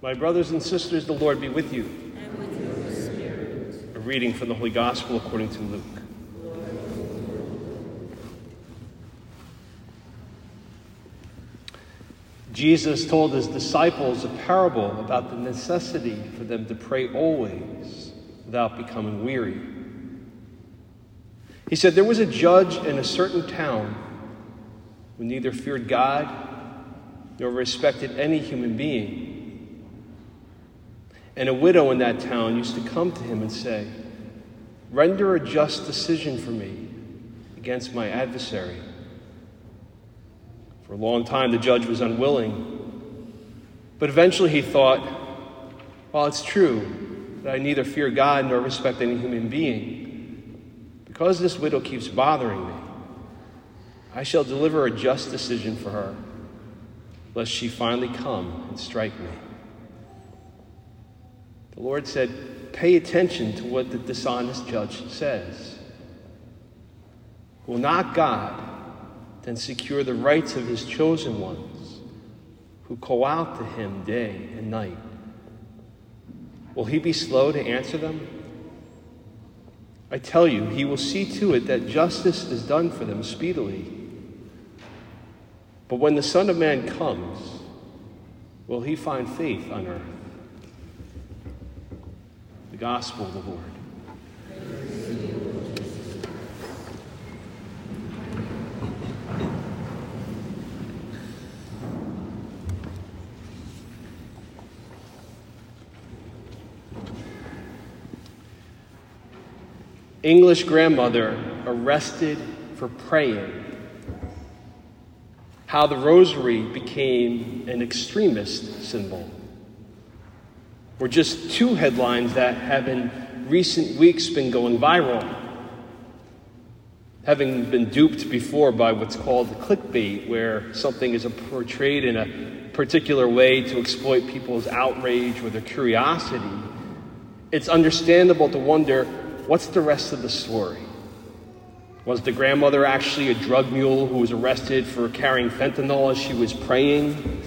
My brothers and sisters, the Lord be with you. And with your spirit. A reading from the Holy Gospel according to Luke. Jesus told his disciples a parable about the necessity for them to pray always without becoming weary. He said, There was a judge in a certain town who neither feared God nor respected any human being. And a widow in that town used to come to him and say, Render a just decision for me against my adversary. For a long time, the judge was unwilling. But eventually he thought, Well, it's true that I neither fear God nor respect any human being. Because this widow keeps bothering me, I shall deliver a just decision for her, lest she finally come and strike me. The Lord said, Pay attention to what the dishonest judge says. Will not God then secure the rights of his chosen ones who call out to him day and night? Will he be slow to answer them? I tell you, he will see to it that justice is done for them speedily. But when the Son of Man comes, will he find faith on earth? The Gospel of the Lord. English grandmother arrested for praying. How the rosary became an extremist symbol. Were just two headlines that have in recent weeks been going viral. Having been duped before by what's called clickbait, where something is portrayed in a particular way to exploit people's outrage or their curiosity, it's understandable to wonder what's the rest of the story? Was the grandmother actually a drug mule who was arrested for carrying fentanyl as she was praying?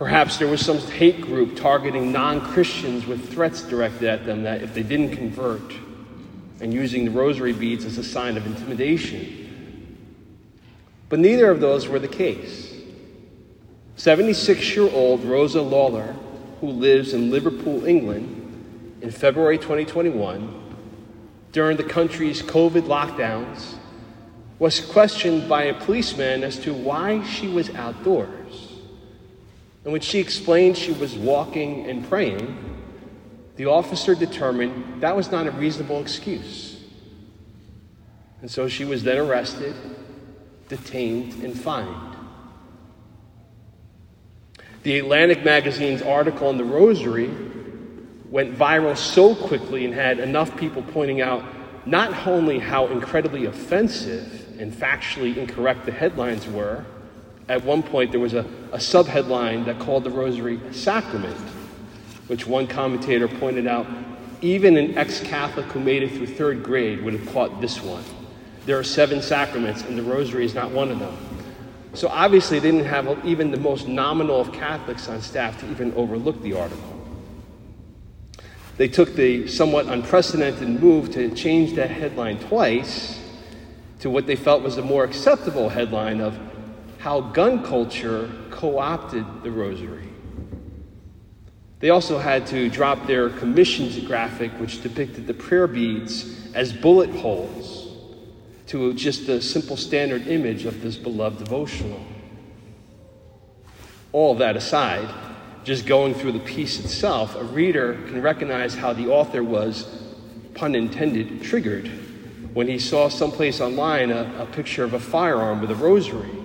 Perhaps there was some hate group targeting non Christians with threats directed at them that if they didn't convert, and using the rosary beads as a sign of intimidation. But neither of those were the case. 76 year old Rosa Lalor, who lives in Liverpool, England, in February 2021, during the country's COVID lockdowns, was questioned by a policeman as to why she was outdoors. And when she explained she was walking and praying, the officer determined that was not a reasonable excuse. And so she was then arrested, detained, and fined. The Atlantic magazine's article on the rosary went viral so quickly and had enough people pointing out not only how incredibly offensive and factually incorrect the headlines were, at one point there was a, a subheadline that called the rosary sacrament, which one commentator pointed out even an ex Catholic who made it through third grade would have caught this one. There are seven sacraments, and the rosary is not one of them. So obviously, they didn't have even the most nominal of Catholics on staff to even overlook the article. They took the somewhat unprecedented move to change that headline twice to what they felt was a more acceptable headline of how gun culture co opted the rosary. They also had to drop their commissions graphic, which depicted the prayer beads as bullet holes, to just a simple standard image of this beloved devotional. All that aside, just going through the piece itself, a reader can recognize how the author was, pun intended, triggered when he saw someplace online a, a picture of a firearm with a rosary.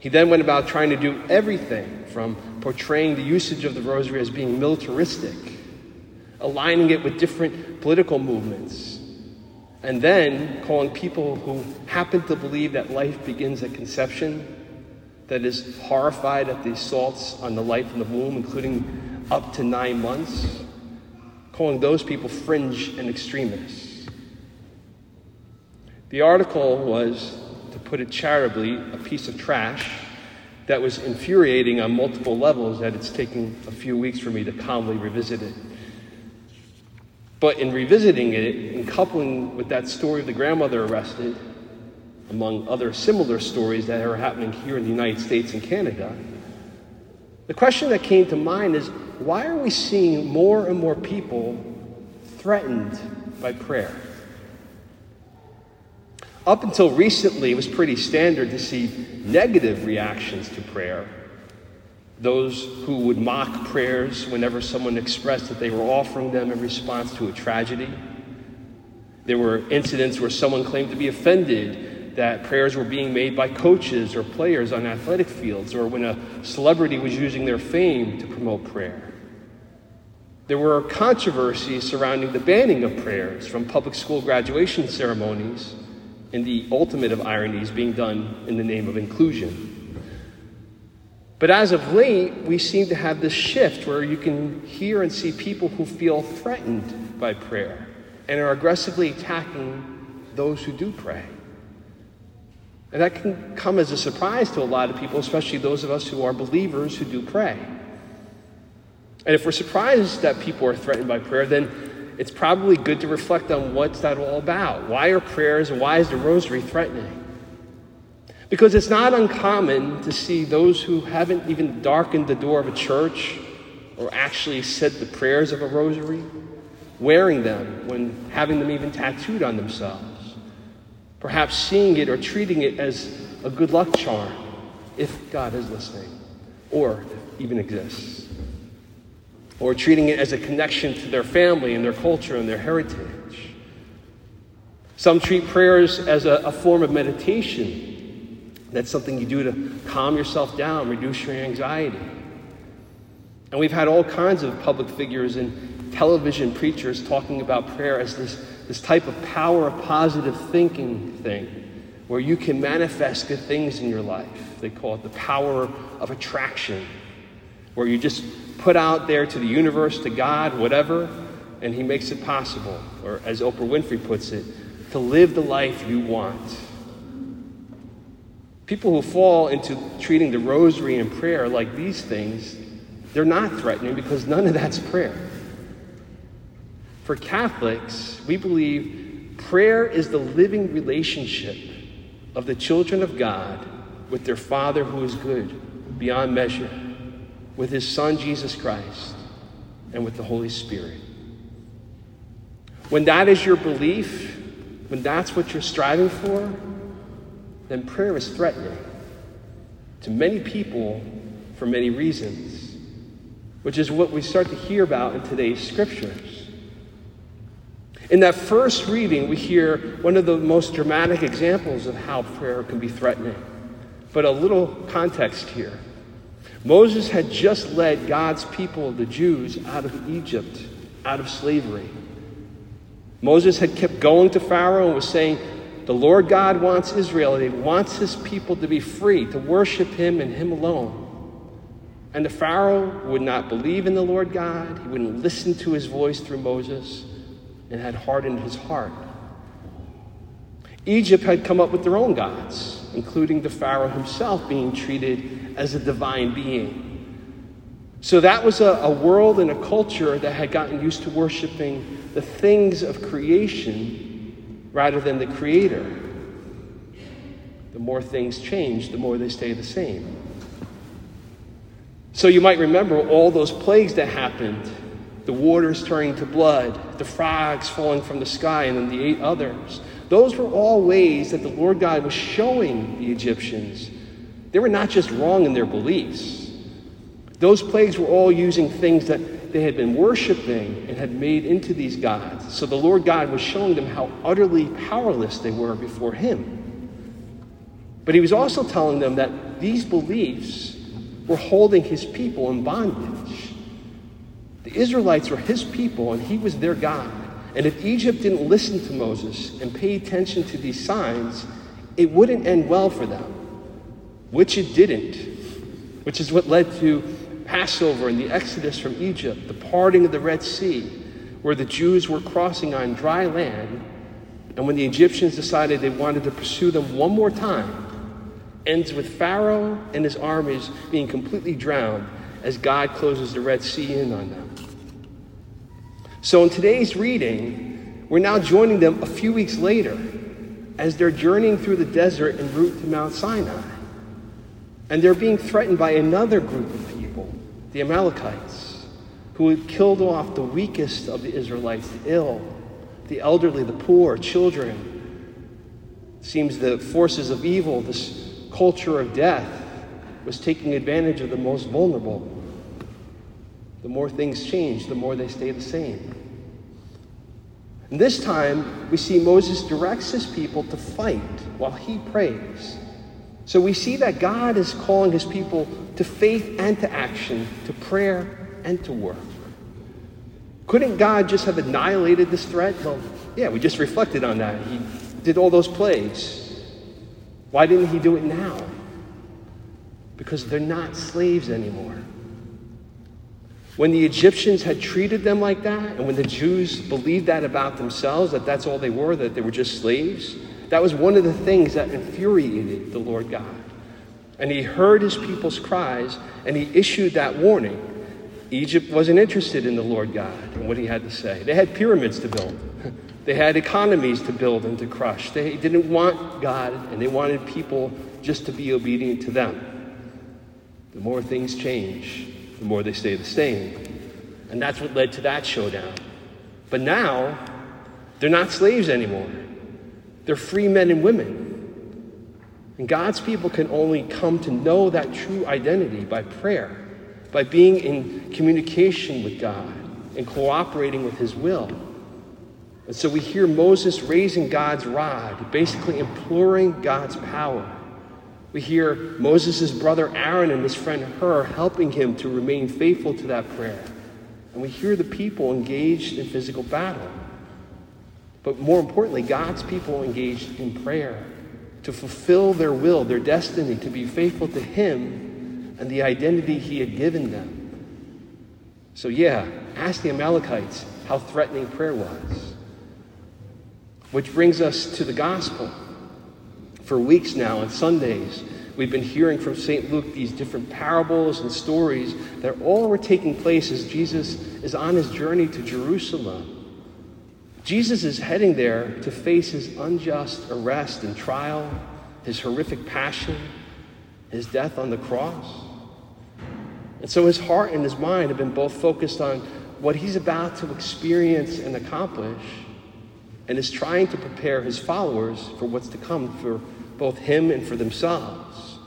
He then went about trying to do everything from portraying the usage of the rosary as being militaristic, aligning it with different political movements, and then calling people who happen to believe that life begins at conception, that is horrified at the assaults on the life in the womb, including up to nine months, calling those people fringe and extremists. The article was, to put it charitably, a piece of trash that was infuriating on multiple levels that it's taken a few weeks for me to calmly revisit it. But in revisiting it and coupling with that story of the grandmother arrested, among other similar stories that are happening here in the United States and Canada, the question that came to mind is why are we seeing more and more people threatened by prayer? Up until recently, it was pretty standard to see negative reactions to prayer. Those who would mock prayers whenever someone expressed that they were offering them in response to a tragedy. There were incidents where someone claimed to be offended that prayers were being made by coaches or players on athletic fields, or when a celebrity was using their fame to promote prayer. There were controversies surrounding the banning of prayers from public school graduation ceremonies and the ultimate of ironies being done in the name of inclusion. But as of late, we seem to have this shift where you can hear and see people who feel threatened by prayer and are aggressively attacking those who do pray. And that can come as a surprise to a lot of people, especially those of us who are believers who do pray. And if we're surprised that people are threatened by prayer, then it's probably good to reflect on what's that all about. Why are prayers and why is the rosary threatening? Because it's not uncommon to see those who haven't even darkened the door of a church or actually said the prayers of a rosary wearing them when having them even tattooed on themselves. Perhaps seeing it or treating it as a good luck charm if God is listening or even exists or treating it as a connection to their family and their culture and their heritage. Some treat prayers as a, a form of meditation. That's something you do to calm yourself down, reduce your anxiety. And we've had all kinds of public figures and television preachers talking about prayer as this, this type of power of positive thinking thing where you can manifest good things in your life. They call it the power of attraction, where you just put out there to the universe, to God, whatever, and He makes it possible, or as Oprah Winfrey puts it, to live the life you want. People who fall into treating the rosary and prayer like these things, they're not threatening because none of that's prayer. For Catholics, we believe prayer is the living relationship of the children of God with their Father who is good beyond measure with his Son, Jesus Christ, and with the Holy Spirit. When that is your belief, when that's what you're striving for, then prayer is threatening to many people for many reasons, which is what we start to hear about in today's scriptures. In that first reading, we hear one of the most dramatic examples of how prayer can be threatening. But a little context here. Moses had just led God's people, the Jews, out of Egypt, out of slavery. Moses had kept going to Pharaoh and was saying, The Lord God wants Israel, and He wants His people to be free, to worship Him and Him alone. And the Pharaoh would not believe in the Lord God, he wouldn't listen to His voice through Moses, and had hardened his heart. Egypt had come up with their own gods, including the Pharaoh himself being treated as a divine being. So that was a, a, world and a culture that had gotten used to worshiping the things of creation rather than the Creator. The more things change, the more they stay the same. So you might remember all those plagues that happened the waters turning to blood, the frogs falling from the sky, and then the eight others. Those were all ways that the Lord God was showing the Egyptians they were not just wrong in their beliefs. Those plagues were all using things that they had been worshiping and had made into these gods. So the Lord God was showing them how utterly powerless they were before Him. But He was also telling them that these beliefs were holding His people in bondage. The Israelites were His people, and He was their God. And if Egypt didn't listen to Moses and pay attention to these signs, it wouldn't end well for them, which it didn't, which is what led to Passover and the Exodus from Egypt, the parting of the Red Sea, where the Jews were crossing on dry land. And when the Egyptians decided they wanted to pursue them one more time, ends with Pharaoh and his armies being completely drowned as God closes the Red Sea in on them. So in today's reading, we're now joining them a few weeks later as they're journeying through the desert en route to Mount Sinai. And they're being threatened by another group of people, the Amalekites, who had killed off the weakest of the Israelites, the ill, the elderly, the poor, children. Seems the forces of evil, this culture of death, was taking advantage of the most vulnerable. The more things change, the more they stay the same. And this time, we see Moses directs his people to fight while he prays. So we see that God is calling his people to faith and to action, to prayer and to work. Couldn't God just have annihilated this threat? Well, yeah, we just reflected on that. He did all those plagues. Why didn't he do it now? Because they're not slaves anymore. When the Egyptians had treated them like that, and when the Jews believed that about themselves, that that's all they were, that they were just slaves, that was one of the things that infuriated the Lord God. And he heard his people's cries, and he issued that warning. Egypt wasn't interested in the Lord God and what he had to say. They had pyramids to build. They had economies to build and to crush. They didn't want God, and they wanted people just to be obedient to them. The more things change, the more they stay the same. And that's what led to that showdown. But now, they're not slaves anymore. They're free men and women. And God's people can only come to know that true identity by prayer, by being in communication with God and cooperating with His will. And so we hear Moses raising God's rod, basically imploring God's power. We hear Moses' brother Aaron and his friend Hur helping him to remain faithful to that prayer. And we hear the people engaged in physical battle. But more importantly, God's people engaged in prayer to fulfill their will, their destiny, to be faithful to Him and the identity He had given them. So, yeah, ask the Amalekites how threatening prayer was. Which brings us to the gospel. For weeks now, on Sundays, we've been hearing from St. Luke these different parables and stories that all were taking place as Jesus is on his journey to Jerusalem. Jesus is heading there to face his unjust arrest and trial, his horrific passion, his death on the cross. And so his heart and his mind have been both focused on what he's about to experience and accomplish, and is trying to prepare his followers for what's to come for both him and for themselves.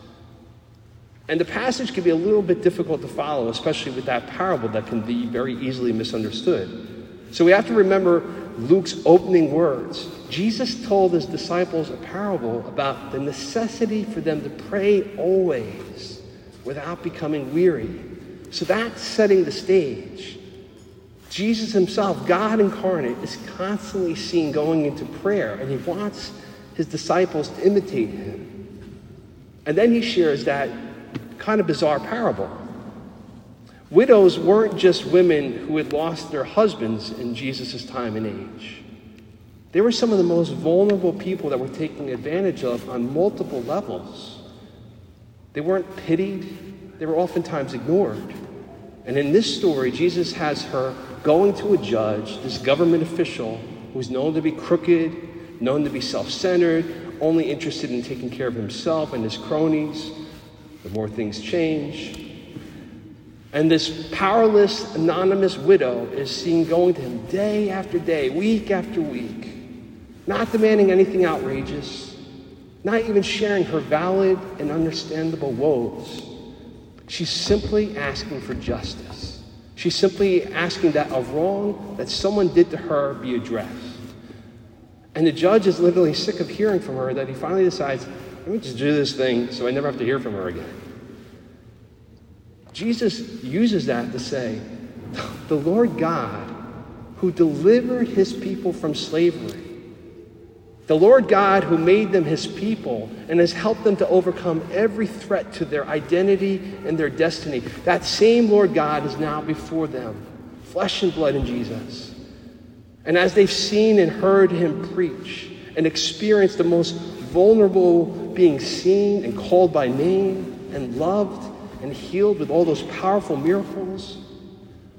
And the passage can be a little bit difficult to follow, especially with that parable that can be very easily misunderstood. So we have to remember Luke's opening words. Jesus told his disciples a parable about the necessity for them to pray always without becoming weary. So that's setting the stage. Jesus himself, God incarnate, is constantly seen going into prayer, and he wants his disciples to imitate him. And then he shares that kind of bizarre parable. Widows weren't just women who had lost their husbands in Jesus' time and age. They were some of the most vulnerable people that were taken advantage of on multiple levels. They weren't pitied, they were oftentimes ignored. And in this story, Jesus has her going to a judge, this government official who's known to be crooked, known to be self centered, only interested in taking care of himself and his cronies. The more things change. And this powerless, anonymous widow is seen going to him day after day, week after week, not demanding anything outrageous, not even sharing her valid and understandable woes. She's simply asking for justice. She's simply asking that a wrong that someone did to her be addressed. And the judge is literally sick of hearing from her that he finally decides, let me just do this thing so I never have to hear from her again. Jesus uses that to say, the Lord God who delivered his people from slavery, the Lord God who made them his people and has helped them to overcome every threat to their identity and their destiny, that same Lord God is now before them, flesh and blood in Jesus. And as they've seen and heard him preach and experienced the most vulnerable being seen and called by name and loved and healed with all those powerful miracles.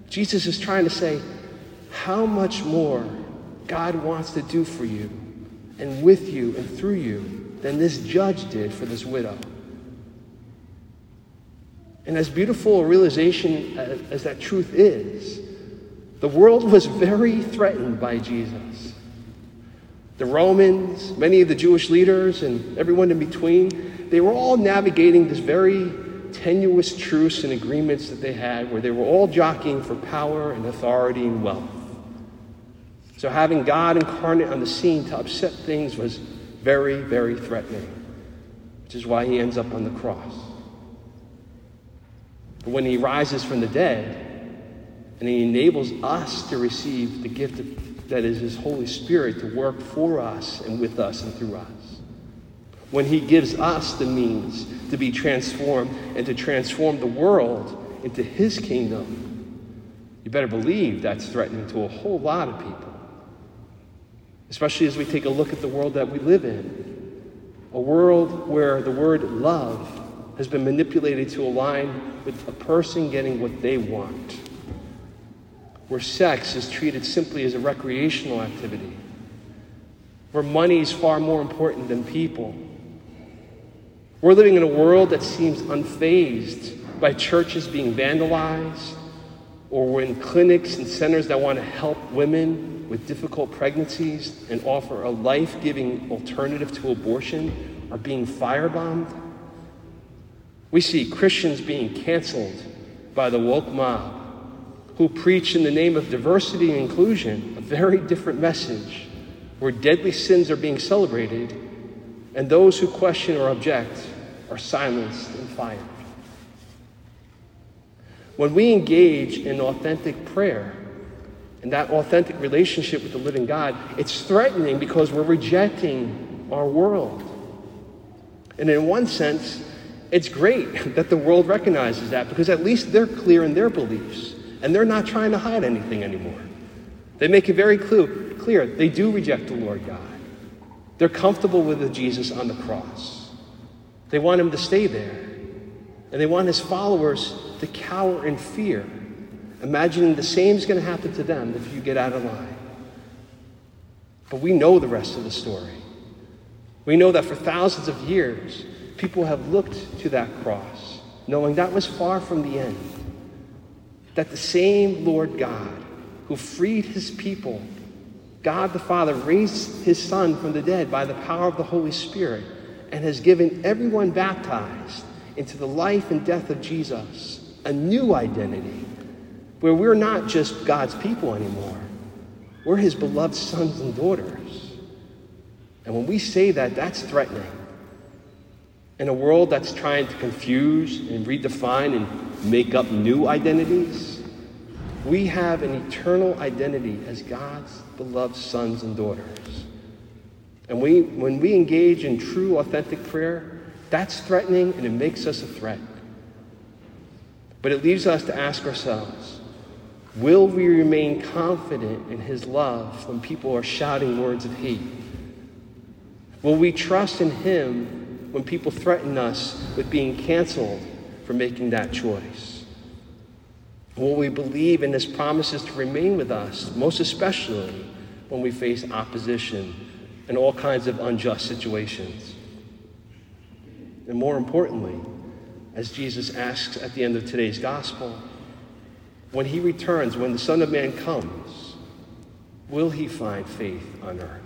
Jesus is trying to say, how much more God wants to do for you and with you and through you than this judge did for this widow. And as beautiful a realization as, as that truth is, the world was very threatened by Jesus. The Romans, many of the Jewish leaders, and everyone in between, they were all navigating this very tenuous truce and agreements that they had where they were all jockeying for power and authority and wealth. So having God incarnate on the scene to upset things was very, very threatening, which is why he ends up on the cross. But when he rises from the dead and he enables us to receive the gift of, that is his Holy Spirit to work for us and with us and through us, when he gives us the means to be transformed and to transform the world into his kingdom, you better believe that's threatening to a whole lot of people. Especially as we take a look at the world that we live in. A world where the word love has been manipulated to align with a person getting what they want. Where sex is treated simply as a recreational activity. Where money is far more important than people we're living in a world that seems unfazed by churches being vandalized, or when clinics and centers that want to help women with difficult pregnancies and offer a life giving alternative to abortion are being firebombed. We see Christians being canceled by the woke mob who preach in the name of diversity and inclusion a very different message where deadly sins are being celebrated and those who question or object are silenced and fired. When we engage in authentic prayer and that authentic relationship with the living God, it's threatening because we're rejecting our world. And in one sense, it's great that the world recognizes that because at least they're clear in their beliefs and they're not trying to hide anything anymore. They make it very clear, clear they do reject the Lord God. They're comfortable with Jesus on the cross. They want him to stay there. And they want his followers to cower in fear, imagining the same is going to happen to them if you get out of line. But we know the rest of the story. We know that for thousands of years, people have looked to that cross, knowing that was far from the end. That the same Lord God who freed his people, God the Father, raised his Son from the dead by the power of the Holy Spirit and has given everyone baptized into the life and death of Jesus a new identity where we're not just God's people anymore. We're his beloved sons and daughters. And when we say that, that's threatening. In a world that's trying to confuse and redefine and make up new identities, we have an eternal identity as God's beloved sons and daughters. And we, when we engage in true, authentic prayer, that's threatening and it makes us a threat. But it leaves us to ask ourselves will we remain confident in His love when people are shouting words of hate? Will we trust in Him when people threaten us with being canceled for making that choice? Will we believe in His promises to remain with us, most especially when we face opposition and all kinds of unjust situations. And more importantly, as Jesus asks at the end of today's gospel, when he returns, when the Son of Man comes, will he find faith on earth?